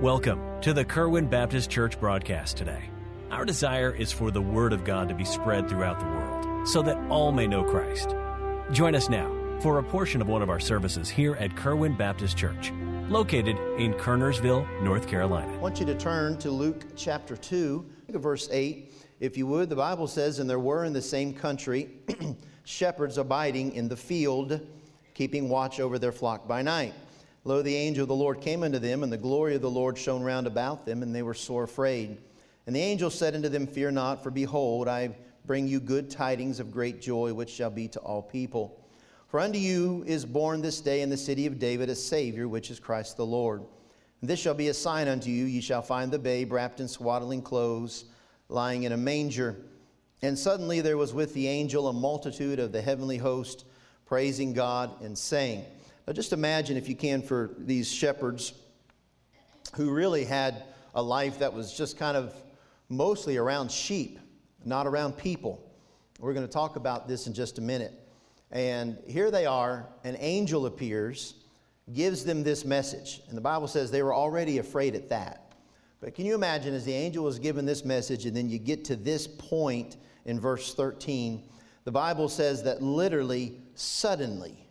Welcome to the Kerwin Baptist Church broadcast today. Our desire is for the Word of God to be spread throughout the world so that all may know Christ. Join us now for a portion of one of our services here at Kerwin Baptist Church, located in Kernersville, North Carolina. I want you to turn to Luke chapter 2, verse 8. If you would, the Bible says, And there were in the same country shepherds abiding in the field, keeping watch over their flock by night. Lo, the angel of the Lord came unto them, and the glory of the Lord shone round about them, and they were sore afraid. And the angel said unto them, Fear not, for behold, I bring you good tidings of great joy, which shall be to all people. For unto you is born this day in the city of David a Savior, which is Christ the Lord. And this shall be a sign unto you ye shall find the babe wrapped in swaddling clothes, lying in a manger. And suddenly there was with the angel a multitude of the heavenly host, praising God and saying, now, just imagine, if you can, for these shepherds who really had a life that was just kind of mostly around sheep, not around people. We're going to talk about this in just a minute. And here they are, an angel appears, gives them this message. And the Bible says they were already afraid at that. But can you imagine as the angel was given this message, and then you get to this point in verse 13, the Bible says that literally, suddenly,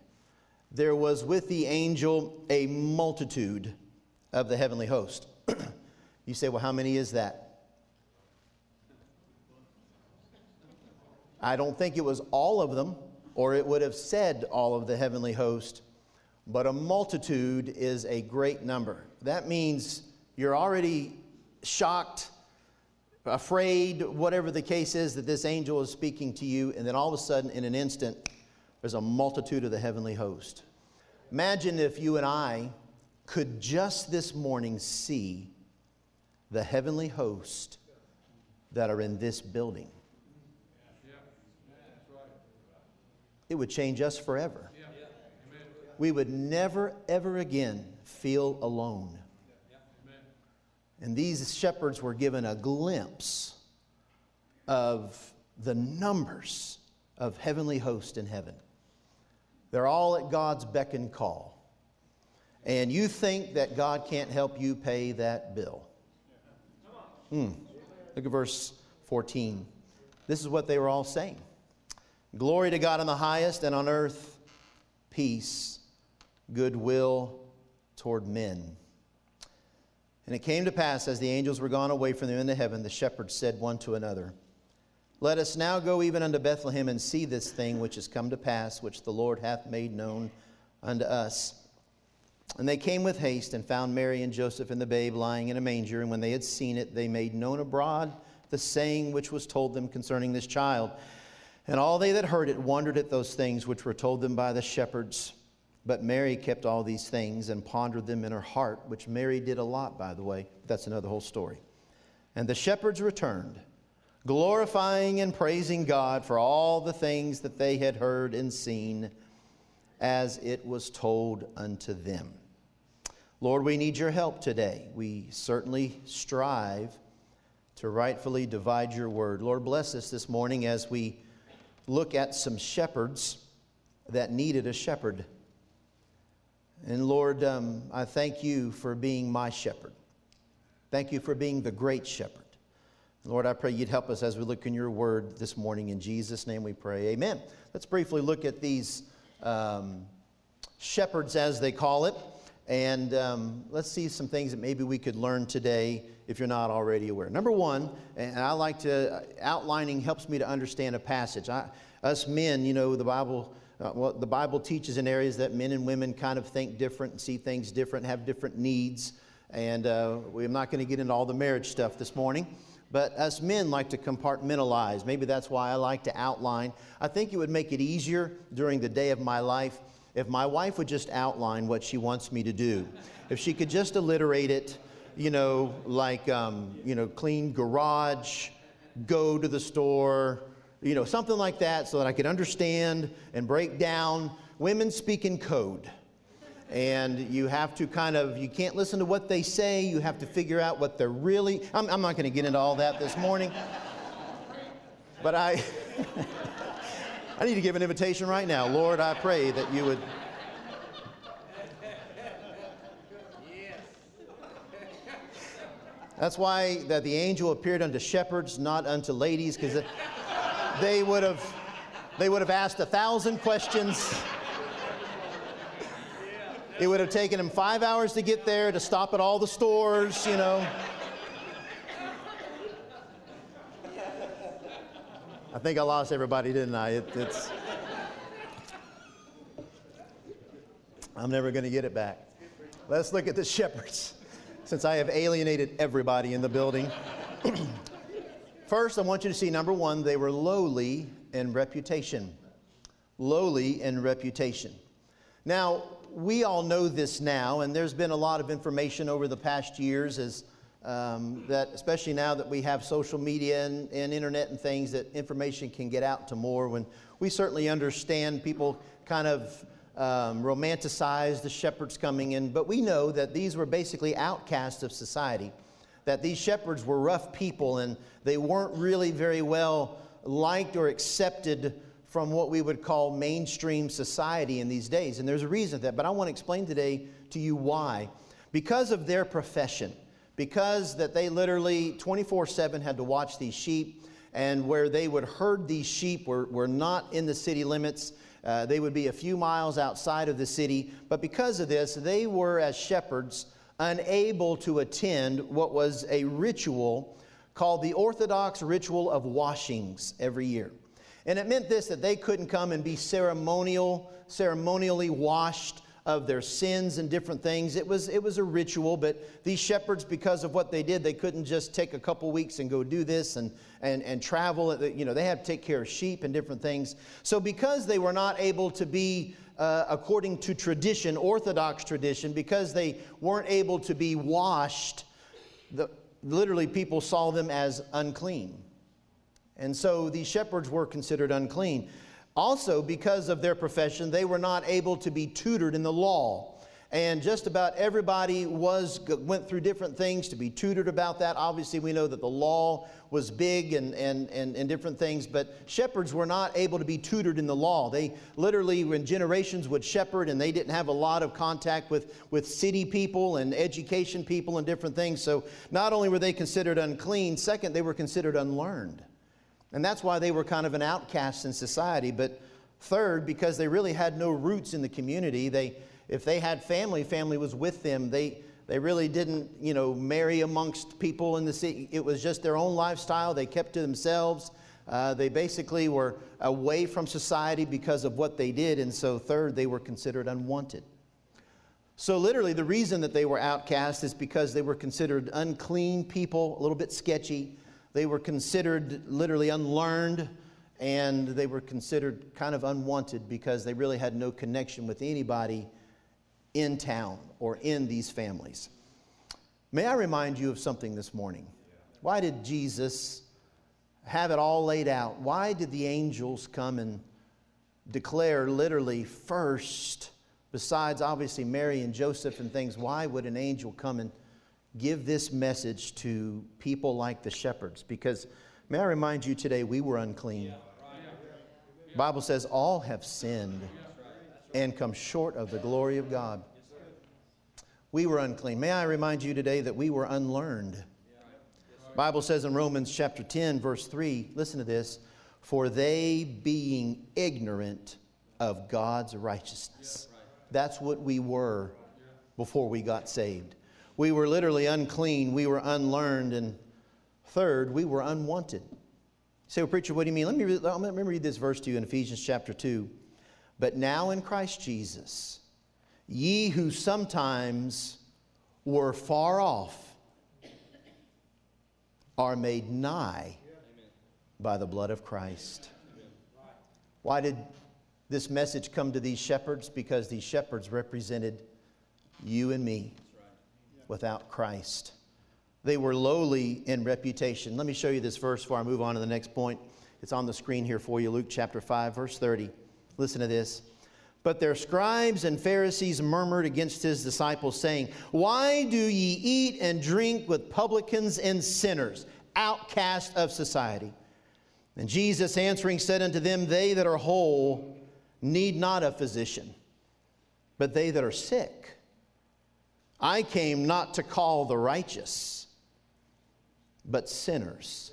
there was with the angel a multitude of the heavenly host. you say, well, how many is that? I don't think it was all of them, or it would have said all of the heavenly host, but a multitude is a great number. That means you're already shocked, afraid, whatever the case is, that this angel is speaking to you, and then all of a sudden, in an instant, there's a multitude of the heavenly host. Imagine if you and I could just this morning see the heavenly host that are in this building. It would change us forever. We would never, ever again feel alone. And these shepherds were given a glimpse of the numbers of heavenly hosts in heaven. They're all at God's beck and call. And you think that God can't help you pay that bill. Hmm. Look at verse 14. This is what they were all saying Glory to God in the highest, and on earth, peace, goodwill toward men. And it came to pass, as the angels were gone away from them into heaven, the shepherds said one to another, let us now go even unto Bethlehem and see this thing which is come to pass, which the Lord hath made known unto us. And they came with haste and found Mary and Joseph and the babe lying in a manger. And when they had seen it, they made known abroad the saying which was told them concerning this child. And all they that heard it wondered at those things which were told them by the shepherds. But Mary kept all these things and pondered them in her heart, which Mary did a lot, by the way. That's another whole story. And the shepherds returned glorifying and praising God for all the things that they had heard and seen as it was told unto them. Lord, we need your help today. We certainly strive to rightfully divide your word. Lord, bless us this morning as we look at some shepherds that needed a shepherd. And Lord, um, I thank you for being my shepherd. Thank you for being the great shepherd. Lord, I pray you'd help us as we look in your word this morning. In Jesus' name we pray. Amen. Let's briefly look at these um, shepherds, as they call it, and um, let's see some things that maybe we could learn today if you're not already aware. Number one, and I like to, outlining helps me to understand a passage. I, us men, you know, the Bible. Uh, well, the Bible teaches in areas that men and women kind of think different, see things different, have different needs. And uh, we're not going to get into all the marriage stuff this morning. But us men like to compartmentalize. Maybe that's why I like to outline. I think it would make it easier during the day of my life if my wife would just outline what she wants me to do. If she could just alliterate it, you know, like, um, you know, clean garage, go to the store, you know, something like that so that I could understand and break down. Women speak in code and you have to kind of you can't listen to what they say. You have to figure out what they're really i'm, I'm not going to get into all that this morning. But i i need to give an invitation right now. Lord i pray that you would That's why that the angel appeared unto shepherds, not unto ladies, because they would have they would have asked a thousand questions. It would have taken him five hours to get there, to stop at all the stores, you know. I think I lost everybody, didn't I? It, it's. I'm never going to get it back. Let's look at the shepherds, since I have alienated everybody in the building. First, I want you to see number one, they were lowly in reputation. Lowly in reputation. Now, we all know this now, and there's been a lot of information over the past years as um, that, especially now that we have social media and, and internet and things, that information can get out to more. When we certainly understand people kind of um, romanticize the shepherds coming in, but we know that these were basically outcasts of society. That these shepherds were rough people and they weren't really very well liked or accepted from what we would call mainstream society in these days. And there's a reason for that, but I want to explain today to you why. Because of their profession, because that they literally 24-7 had to watch these sheep, and where they would herd these sheep were, were not in the city limits. Uh, they would be a few miles outside of the city. But because of this, they were, as shepherds, unable to attend what was a ritual called the Orthodox ritual of washings every year. And it meant this that they couldn't come and be ceremonial, ceremonially washed of their sins and different things. It was, it was a ritual, but these shepherds, because of what they did, they couldn't just take a couple weeks and go do this and, and, and travel. You know, they had to take care of sheep and different things. So, because they were not able to be uh, according to tradition, Orthodox tradition, because they weren't able to be washed, the, literally people saw them as unclean. And so these shepherds were considered unclean. Also, because of their profession, they were not able to be tutored in the law. And just about everybody was went through different things to be tutored about that. Obviously, we know that the law was big and, and, and, and different things, but shepherds were not able to be tutored in the law. They literally, when generations would shepherd and they didn't have a lot of contact with, with city people and education people and different things. So not only were they considered unclean, second, they were considered unlearned. And that's why they were kind of an outcast in society. But third, because they really had no roots in the community, they, if they had family, family was with them. They, they really didn't, you know, marry amongst people in the city. It was just their own lifestyle. They kept to themselves. Uh, they basically were away from society because of what they did. And so, third, they were considered unwanted. So, literally, the reason that they were outcast is because they were considered unclean people, a little bit sketchy. They were considered literally unlearned and they were considered kind of unwanted because they really had no connection with anybody in town or in these families. May I remind you of something this morning? Why did Jesus have it all laid out? Why did the angels come and declare literally first, besides obviously Mary and Joseph and things, why would an angel come and give this message to people like the shepherds because may I remind you today we were unclean. Bible says all have sinned and come short of the glory of God. We were unclean. May I remind you today that we were unlearned. Bible says in Romans chapter 10 verse 3, listen to this, for they being ignorant of God's righteousness. That's what we were before we got saved. We were literally unclean, we were unlearned, and third, we were unwanted. You say, well, preacher, what do you mean? Let me, let me read this verse to you in Ephesians chapter 2. But now in Christ Jesus, ye who sometimes were far off are made nigh by the blood of Christ. Why did this message come to these shepherds? Because these shepherds represented you and me without Christ. They were lowly in reputation. Let me show you this verse before I move on to the next point. It's on the screen here for you, Luke chapter 5, verse 30. Listen to this. But their scribes and Pharisees murmured against his disciples, saying, Why do ye eat and drink with publicans and sinners, outcast of society? And Jesus answering said unto them, They that are whole need not a physician, but they that are sick. I came not to call the righteous, but sinners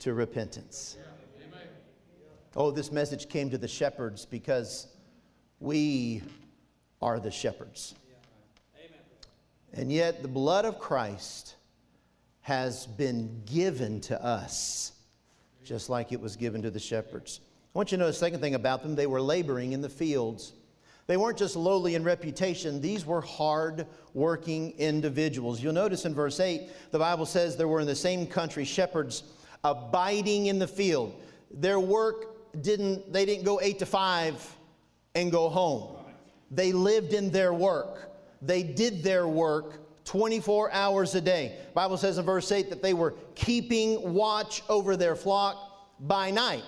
to repentance. Oh, this message came to the shepherds because we are the shepherds. And yet, the blood of Christ has been given to us, just like it was given to the shepherds. I want you to know the second thing about them they were laboring in the fields. They weren't just lowly in reputation, these were hard working individuals. You'll notice in verse 8, the Bible says there were in the same country shepherds abiding in the field. Their work didn't, they didn't go 8 to 5 and go home. They lived in their work. They did their work 24 hours a day. Bible says in verse 8 that they were keeping watch over their flock by night.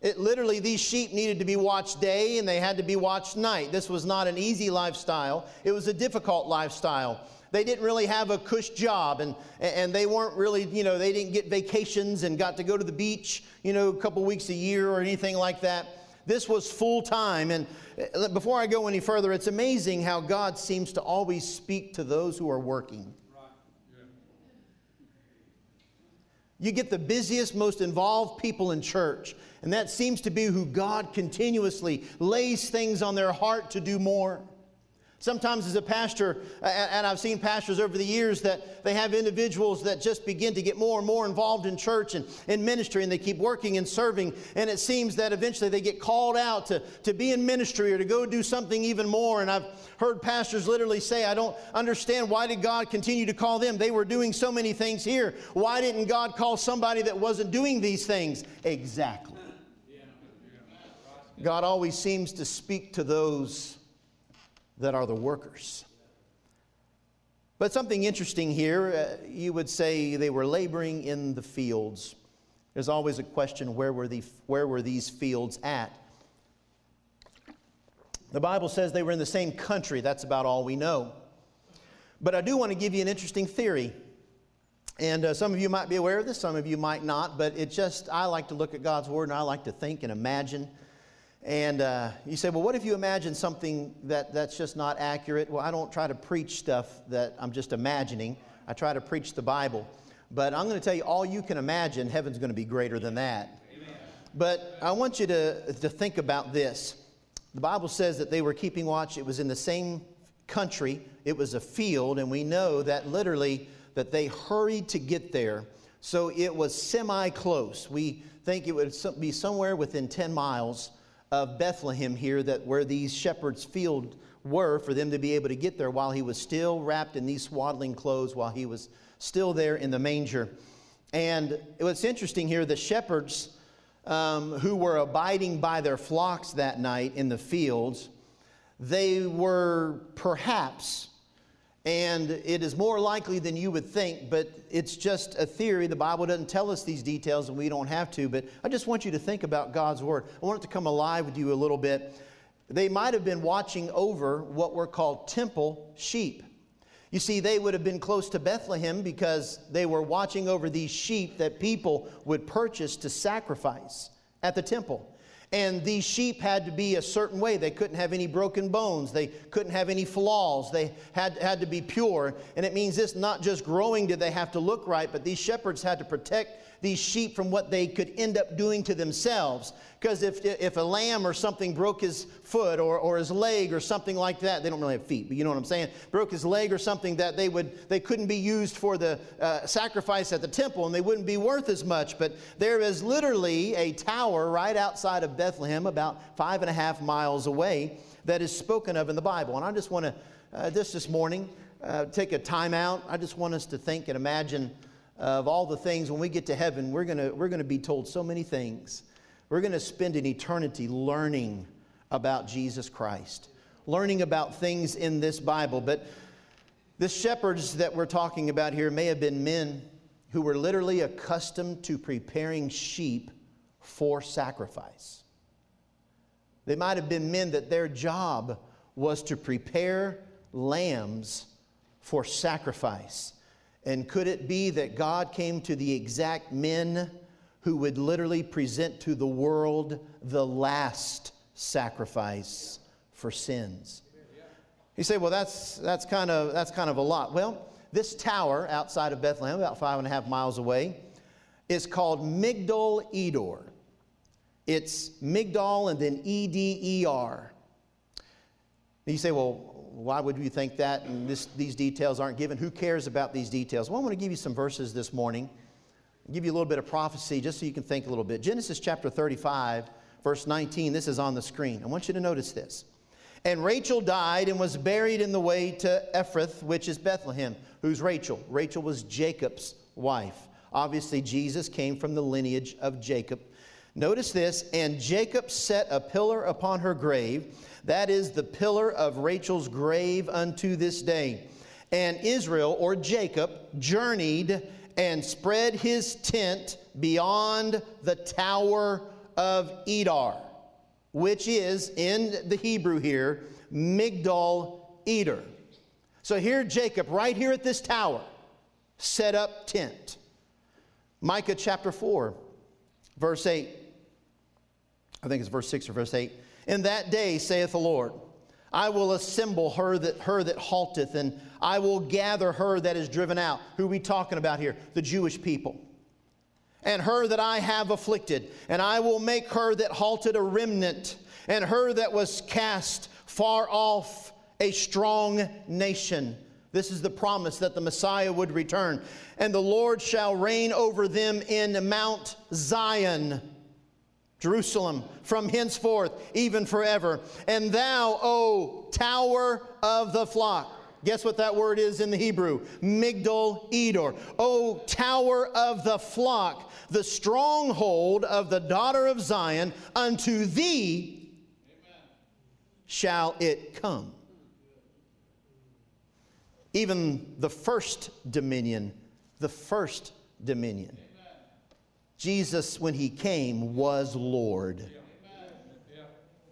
It literally these sheep needed to be watched day and they had to be watched night. This was not an easy lifestyle. It was a difficult lifestyle. They didn't really have a cush job and, and they weren't really, you know, they didn't get vacations and got to go to the beach, you know, a couple weeks a year or anything like that. This was full time. And uh, before I go any further, it's amazing how God seems to always speak to those who are working. You get the busiest, most involved people in church, and that seems to be who God continuously lays things on their heart to do more. Sometimes, as a pastor, and I've seen pastors over the years that they have individuals that just begin to get more and more involved in church and in ministry, and they keep working and serving. And it seems that eventually they get called out to, to be in ministry or to go do something even more. And I've heard pastors literally say, I don't understand why did God continue to call them? They were doing so many things here. Why didn't God call somebody that wasn't doing these things? Exactly. God always seems to speak to those that are the workers. But something interesting here, uh, you would say they were laboring in the fields. There's always a question where were, the, where were these fields at? The Bible says they were in the same country. That's about all we know. But I do want to give you an interesting theory. And uh, some of you might be aware of this, some of you might not, but it just, I like to look at God's Word and I like to think and imagine and uh, you say, well, what if you imagine something that, that's just not accurate? Well, I don't try to preach stuff that I'm just imagining. I try to preach the Bible. But I'm going to tell you, all you can imagine, heaven's going to be greater than that. Amen. But I want you to, to think about this. The Bible says that they were keeping watch. It was in the same country. It was a field, and we know that literally that they hurried to get there. So it was semi close. We think it would be somewhere within 10 miles of Bethlehem here that where these shepherds' field were for them to be able to get there while he was still wrapped in these swaddling clothes, while he was still there in the manger. And what's interesting here, the shepherds um, who were abiding by their flocks that night in the fields, they were perhaps and it is more likely than you would think, but it's just a theory. The Bible doesn't tell us these details, and we don't have to. But I just want you to think about God's Word. I want it to come alive with you a little bit. They might have been watching over what were called temple sheep. You see, they would have been close to Bethlehem because they were watching over these sheep that people would purchase to sacrifice at the temple. And these sheep had to be a certain way. They couldn't have any broken bones. They couldn't have any flaws. They had, had to be pure. And it means this not just growing did they have to look right, but these shepherds had to protect these sheep from what they could end up doing to themselves. Because if, if a lamb or something broke his foot or, or his leg or something like that, they don't really have feet, but you know what I'm saying, broke his leg or something that they, would, they couldn't be used for the uh, sacrifice at the temple and they wouldn't be worth as much. But there is literally a tower right outside of Bethlehem, about five and a half miles away, that is spoken of in the Bible. And I just want to, uh, this this morning, uh, take a time out. I just want us to think and imagine of all the things when we get to heaven, we're going we're going to be told so many things. We're going to spend an eternity learning about Jesus Christ, learning about things in this Bible. But the shepherds that we're talking about here may have been men who were literally accustomed to preparing sheep for sacrifice. They might have been men that their job was to prepare lambs for sacrifice. And could it be that God came to the exact men who would literally present to the world the last sacrifice for sins? You say, well, that's, that's, kind of, that's kind of a lot. Well, this tower outside of Bethlehem, about five and a half miles away, is called Migdal Eder. It's Migdal and then E D E R. You say, well, why would you think that? And this, these details aren't given. Who cares about these details? Well, I want to give you some verses this morning, give you a little bit of prophecy just so you can think a little bit. Genesis chapter 35, verse 19. This is on the screen. I want you to notice this. And Rachel died and was buried in the way to Ephrath, which is Bethlehem. Who's Rachel? Rachel was Jacob's wife. Obviously, Jesus came from the lineage of Jacob. Notice this, and Jacob set a pillar upon her grave. That is the pillar of Rachel's grave unto this day. And Israel, or Jacob, journeyed and spread his tent beyond the tower of Edar, which is in the Hebrew here, Migdal Eder. So here, Jacob, right here at this tower, set up tent. Micah chapter 4, verse 8. I think it's verse 6 or verse 8. In that day, saith the Lord, I will assemble her that, her that halteth, and I will gather her that is driven out. Who are we talking about here? The Jewish people. And her that I have afflicted, and I will make her that halted a remnant, and her that was cast far off a strong nation. This is the promise that the Messiah would return. And the Lord shall reign over them in Mount Zion Jerusalem, from henceforth, even forever. And thou, O tower of the flock. Guess what that word is in the Hebrew? Migdal Eder. O tower of the flock, the stronghold of the daughter of Zion, unto thee Amen. shall it come. Even the first dominion, the first dominion Jesus, when he came, was Lord.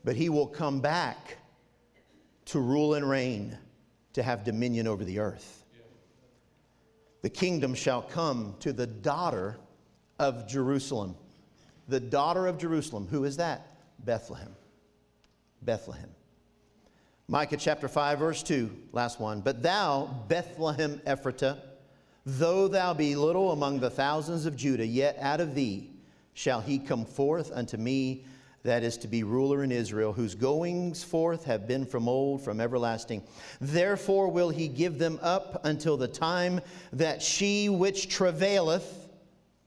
But he will come back to rule and reign, to have dominion over the earth. The kingdom shall come to the daughter of Jerusalem. The daughter of Jerusalem. Who is that? Bethlehem. Bethlehem. Micah chapter 5, verse 2, last one. But thou, Bethlehem Ephratah, Though thou be little among the thousands of Judah, yet out of thee shall he come forth unto me that is to be ruler in Israel, whose goings forth have been from old, from everlasting. Therefore will he give them up until the time that she which travaileth,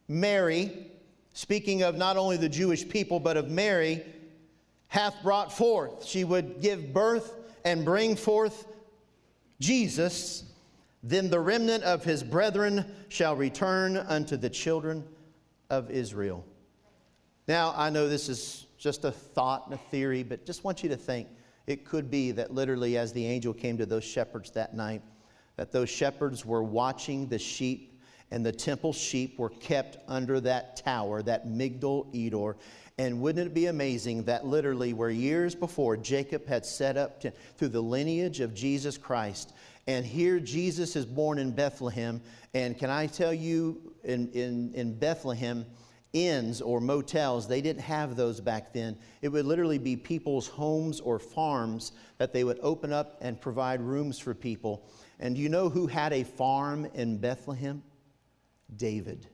Mary, speaking of not only the Jewish people, but of Mary, hath brought forth. She would give birth and bring forth Jesus then the remnant of his brethren shall return unto the children of Israel. Now, I know this is just a thought and a theory, but just want you to think it could be that literally, as the angel came to those shepherds that night, that those shepherds were watching the sheep, and the temple sheep were kept under that tower, that Migdal Eder. And wouldn't it be amazing that literally, where years before Jacob had set up to, through the lineage of Jesus Christ, and here Jesus is born in Bethlehem. And can I tell you, in, in, in Bethlehem, inns or motels, they didn't have those back then. It would literally be people's homes or farms that they would open up and provide rooms for people. And do you know who had a farm in Bethlehem? David.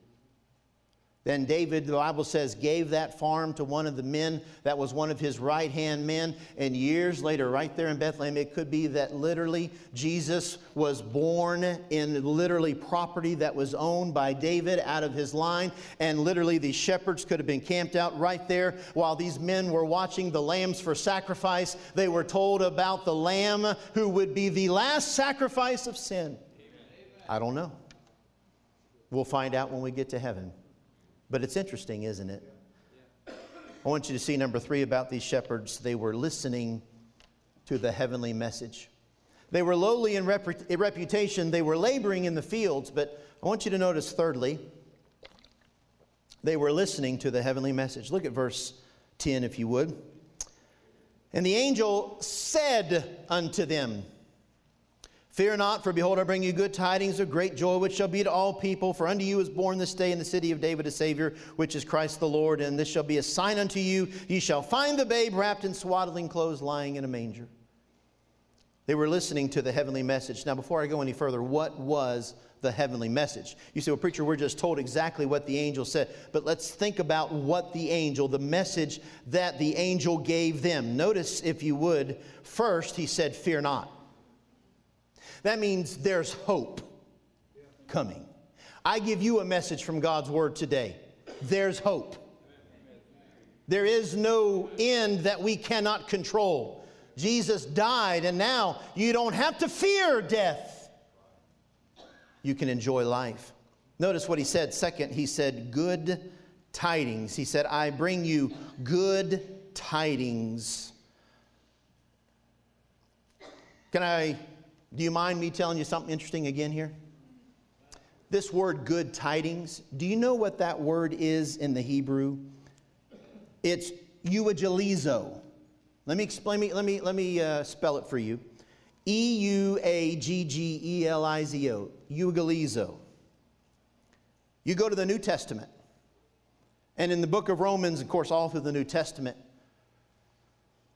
Then David, the Bible says, gave that farm to one of the men that was one of his right hand men. And years later, right there in Bethlehem, it could be that literally Jesus was born in literally property that was owned by David out of his line. And literally, these shepherds could have been camped out right there while these men were watching the lambs for sacrifice. They were told about the lamb who would be the last sacrifice of sin. I don't know. We'll find out when we get to heaven. But it's interesting, isn't it? I want you to see number three about these shepherds. They were listening to the heavenly message. They were lowly in, rep- reputation, they were laboring in the fields, but I want you to notice, thirdly, they were listening to the heavenly message. Look at verse 10, if you would. And the angel said unto them, Fear not, for behold, I bring you good tidings of great joy, which shall be to all people. For unto you is born this day in the city of David a Savior, which is Christ the Lord. And this shall be a sign unto you. Ye shall find the babe wrapped in swaddling clothes, lying in a manger. They were listening to the heavenly message. Now, before I go any further, what was the heavenly message? You say, well, preacher, we're just told exactly what the angel said. But let's think about what the angel, the message that the angel gave them. Notice, if you would, first he said, Fear not. That means there's hope coming. I give you a message from God's word today. There's hope. There is no end that we cannot control. Jesus died, and now you don't have to fear death. You can enjoy life. Notice what he said. Second, he said, Good tidings. He said, I bring you good tidings. Can I, do you mind me telling you something interesting again here? This word good tidings, do you know what that word is in the Hebrew? It's euangelizo. Let me explain. Me, let me let me uh, spell it for you. E U A G G E L I Z O. Euangelizo. You go to the New Testament, and in the book of Romans, of course, all through the New Testament,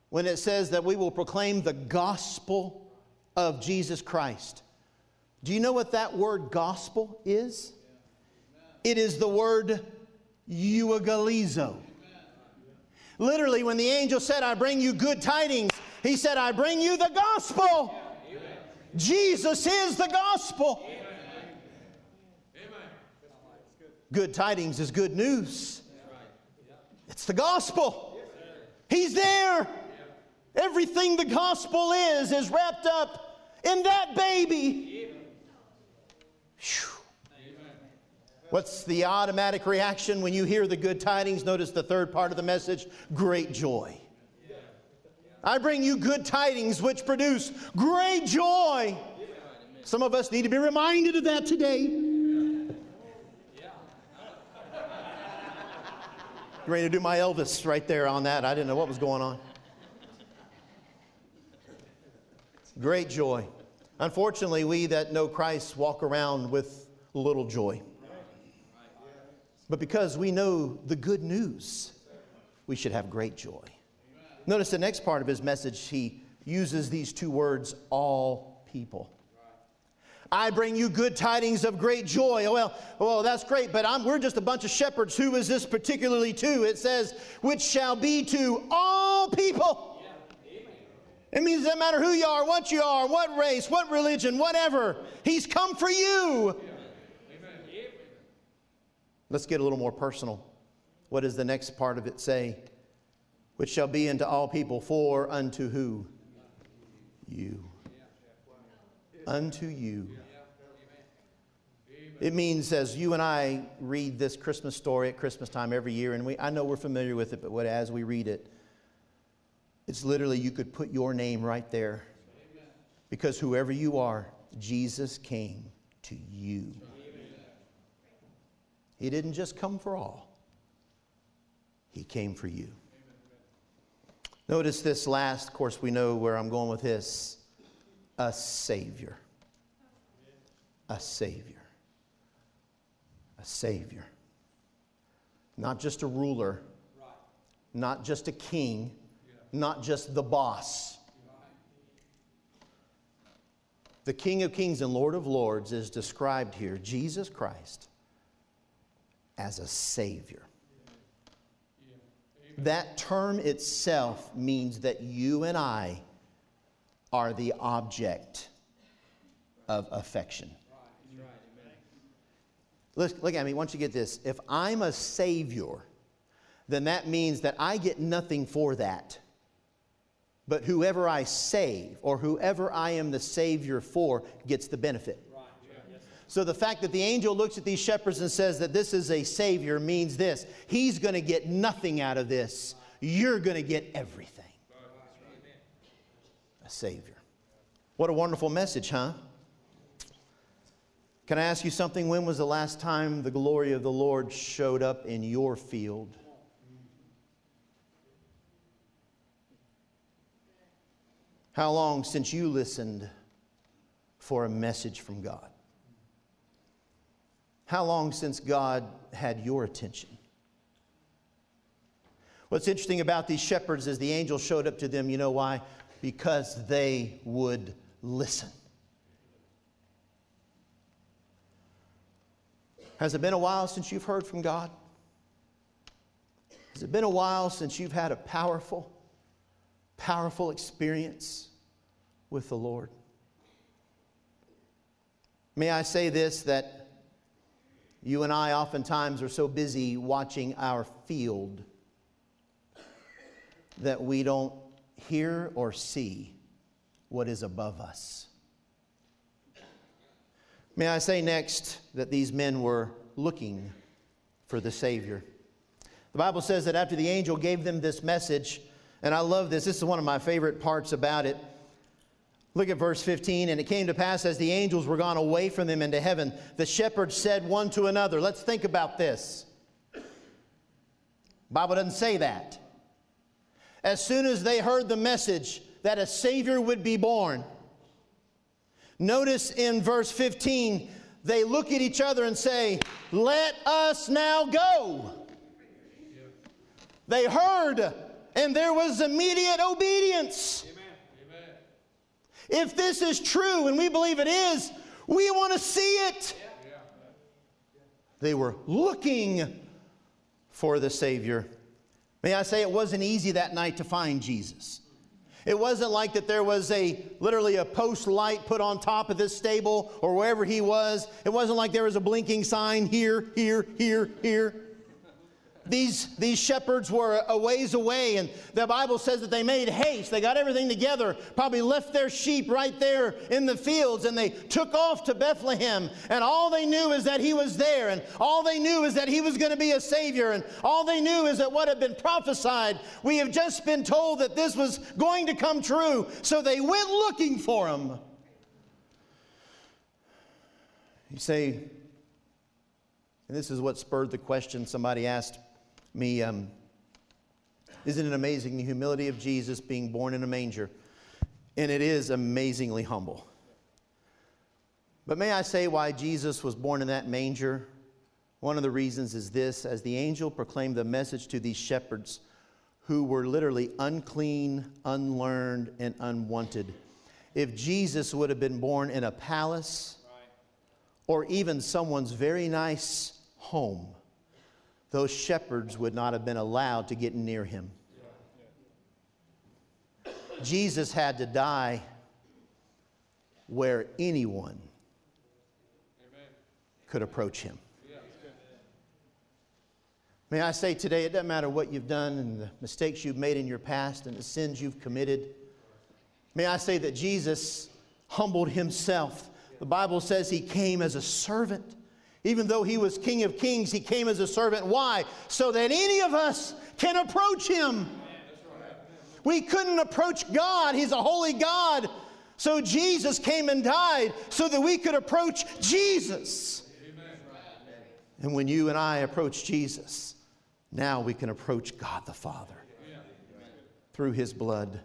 when it says that we will proclaim the gospel of Jesus Christ. Do you know what that word gospel is? It is the word euangelizo. Literally, when the angel said, I bring you good tidings, he said, I bring you the gospel. Amen. Jesus is the gospel. Amen. Good tidings is good news. It's the gospel. He's there. Everything the gospel is is wrapped up in that baby. What's the automatic reaction when you hear the good tidings? Notice the third part of the message great joy. I bring you good tidings which produce great joy. Some of us need to be reminded of that today. Ready to do my Elvis right there on that. I didn't know what was going on. Great joy. Unfortunately, we that know Christ walk around with little joy. But because we know the good news, we should have great joy. Notice the next part of his message, he uses these two words, all people. I bring you good tidings of great joy. Well, well, that's great, but I'm, we're just a bunch of shepherds. Who is this particularly to? It says, which shall be to all people. It means it doesn't matter who you are, what you are, what race, what religion, whatever. He's come for you. Let's get a little more personal. What does the next part of it say? Which shall be unto all people, for unto who? You. Unto you. It means as you and I read this Christmas story at Christmas time every year, and we, I know we're familiar with it, but what, as we read it, it's literally you could put your name right there. Because whoever you are, Jesus came to you. He didn't just come for all, He came for you. Notice this last, of course, we know where I'm going with this a Savior. A Savior. A Savior. Not just a ruler, not just a king, not just the boss. The King of Kings and Lord of Lords is described here, Jesus Christ, as a Savior. That term itself means that you and I are the object of affection. Look, look at me, once you get this. If I'm a Savior, then that means that I get nothing for that. But whoever I save or whoever I am the Savior for gets the benefit. So the fact that the angel looks at these shepherds and says that this is a Savior means this He's going to get nothing out of this, you're going to get everything. A Savior. What a wonderful message, huh? Can I ask you something? When was the last time the glory of the Lord showed up in your field? How long since you listened for a message from God? How long since God had your attention? What's interesting about these shepherds is the angel showed up to them, you know why? Because they would listen. Has it been a while since you've heard from God? Has it been a while since you've had a powerful, powerful experience with the Lord? May I say this that you and I oftentimes are so busy watching our field that we don't hear or see what is above us. May I say next that these men were looking for the Savior. The Bible says that after the angel gave them this message, and I love this, this is one of my favorite parts about it. Look at verse 15. And it came to pass as the angels were gone away from them into heaven, the shepherds said one to another, Let's think about this. Bible doesn't say that. As soon as they heard the message that a Savior would be born, notice in verse 15, they look at each other and say, Let us now go. They heard, and there was immediate obedience. Amen. If this is true, and we believe it is, we want to see it. They were looking for the Savior. May I say, it wasn't easy that night to find Jesus. It wasn't like that there was a literally a post light put on top of this stable or wherever he was. It wasn't like there was a blinking sign here, here, here, here. These, these shepherds were a ways away, and the Bible says that they made haste. They got everything together, probably left their sheep right there in the fields, and they took off to Bethlehem. And all they knew is that he was there, and all they knew is that he was going to be a Savior, and all they knew is that what had been prophesied, we have just been told that this was going to come true. So they went looking for him. You say, and this is what spurred the question somebody asked me, um, isn't it amazing the humility of Jesus being born in a manger? And it is amazingly humble. But may I say why Jesus was born in that manger? One of the reasons is this as the angel proclaimed the message to these shepherds who were literally unclean, unlearned, and unwanted. If Jesus would have been born in a palace or even someone's very nice home, those shepherds would not have been allowed to get near him. Jesus had to die where anyone could approach him. May I say today, it doesn't matter what you've done and the mistakes you've made in your past and the sins you've committed. May I say that Jesus humbled himself. The Bible says he came as a servant even though he was King of Kings, he came as a servant. Why? So that any of us can approach him. We couldn't approach God, he's a holy God. So Jesus came and died so that we could approach Jesus. And when you and I approach Jesus, now we can approach God the Father through his blood.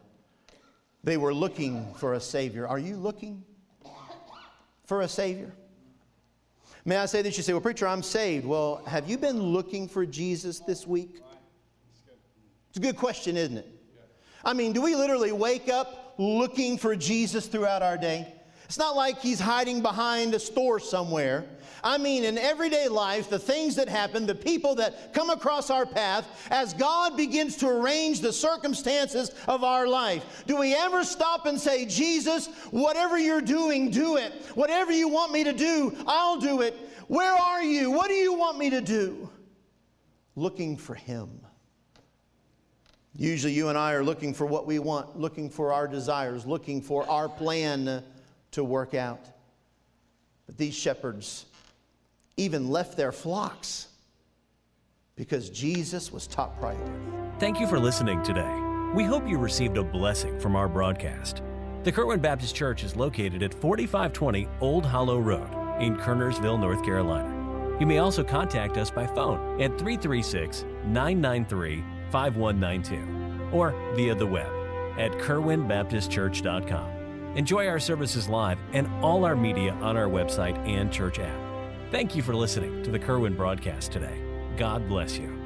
They were looking for a Savior. Are you looking for a Savior? May I say this? You say, Well, preacher, I'm saved. Well, have you been looking for Jesus this week? It's a good question, isn't it? I mean, do we literally wake up looking for Jesus throughout our day? It's not like he's hiding behind a store somewhere. I mean, in everyday life, the things that happen, the people that come across our path, as God begins to arrange the circumstances of our life, do we ever stop and say, Jesus, whatever you're doing, do it. Whatever you want me to do, I'll do it. Where are you? What do you want me to do? Looking for Him. Usually, you and I are looking for what we want, looking for our desires, looking for our plan to work out. But these shepherds even left their flocks because Jesus was top priority. Thank you for listening today. We hope you received a blessing from our broadcast. The Kerwin Baptist Church is located at 4520 Old Hollow Road in Kernersville, North Carolina. You may also contact us by phone at 336 993 5192 or via the web at kerwinbaptistchurch.com. Enjoy our services live and all our media on our website and church app. Thank you for listening to the Kerwin broadcast today. God bless you.